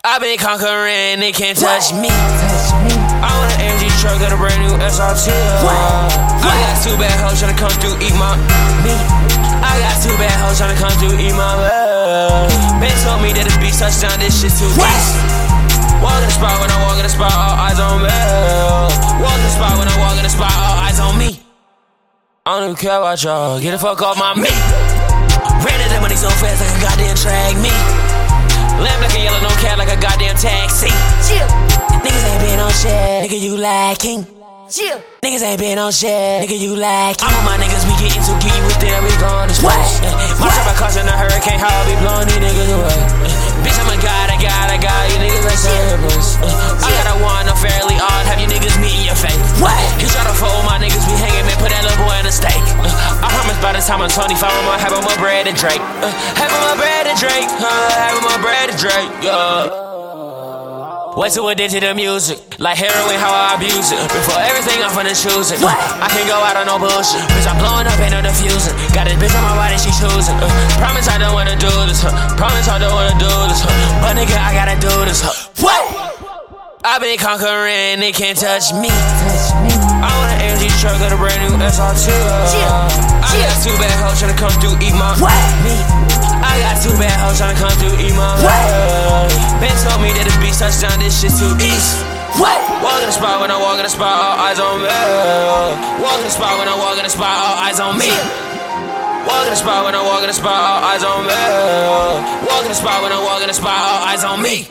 I've been conquering, they can't touch me. I want an AMG truck, got a brand new SRT. I got two bad hoes tryna come through, eat my meat. I got two bad hoes tryna come through, eat my love. Ben told me that it's beat touchdown, this shit too easy. Walk in the spot when I walk in the spot, all eyes on me. Walk in the spot when I walk in the spot, all eyes on me. I don't even care about y'all, get the fuck off my meat. Goddamn taxi. Chill, Niggas ain't been on shit, nigga you lacking. chill. Niggas ain't been on shit, nigga you lacking. I'm on my niggas, we getting too geeky with it, we going to space. My trap I causing a hurricane, how I be blowing these niggas away. Bitch, I'm a god, I got, I got you niggas like service. I got a one, I'm fairly odd, have you niggas meet your face. What? You try to fold my niggas, we hanging, man, put that little boy in a steak. I promise by the time I'm 25, I'ma have my bread and Drake. Uh, having my bread and Drake, uh, Drake, yeah. Way too addicted to music, like heroin, how I abuse it. Before everything, I'm finna choose it. What? I can't go out on no bullshit. Bitch, I'm blowing up, ain't no diffusing. Got this bitch on my body, she choosing. Uh, promise I don't wanna do this, huh? Promise I don't wanna do this, huh? But nigga, I gotta do this, huh? What? I've been conquering, they can't touch me. I want brand new SRT. Chill, I got two bad hoes tryna come through, eat my What? meat. I got two bad hoes tryna come through, eat my love. Ben told me that it's beat touchdown, this shit too easy. What? Walk in the spot when I walk in the spot, all eyes on me. Walk in the spot when I walk in the spot, all eyes on me. Walk in the spot when I walk in the spot, all eyes on me. Walk in the spot when I walk in the spot, all eyes on me.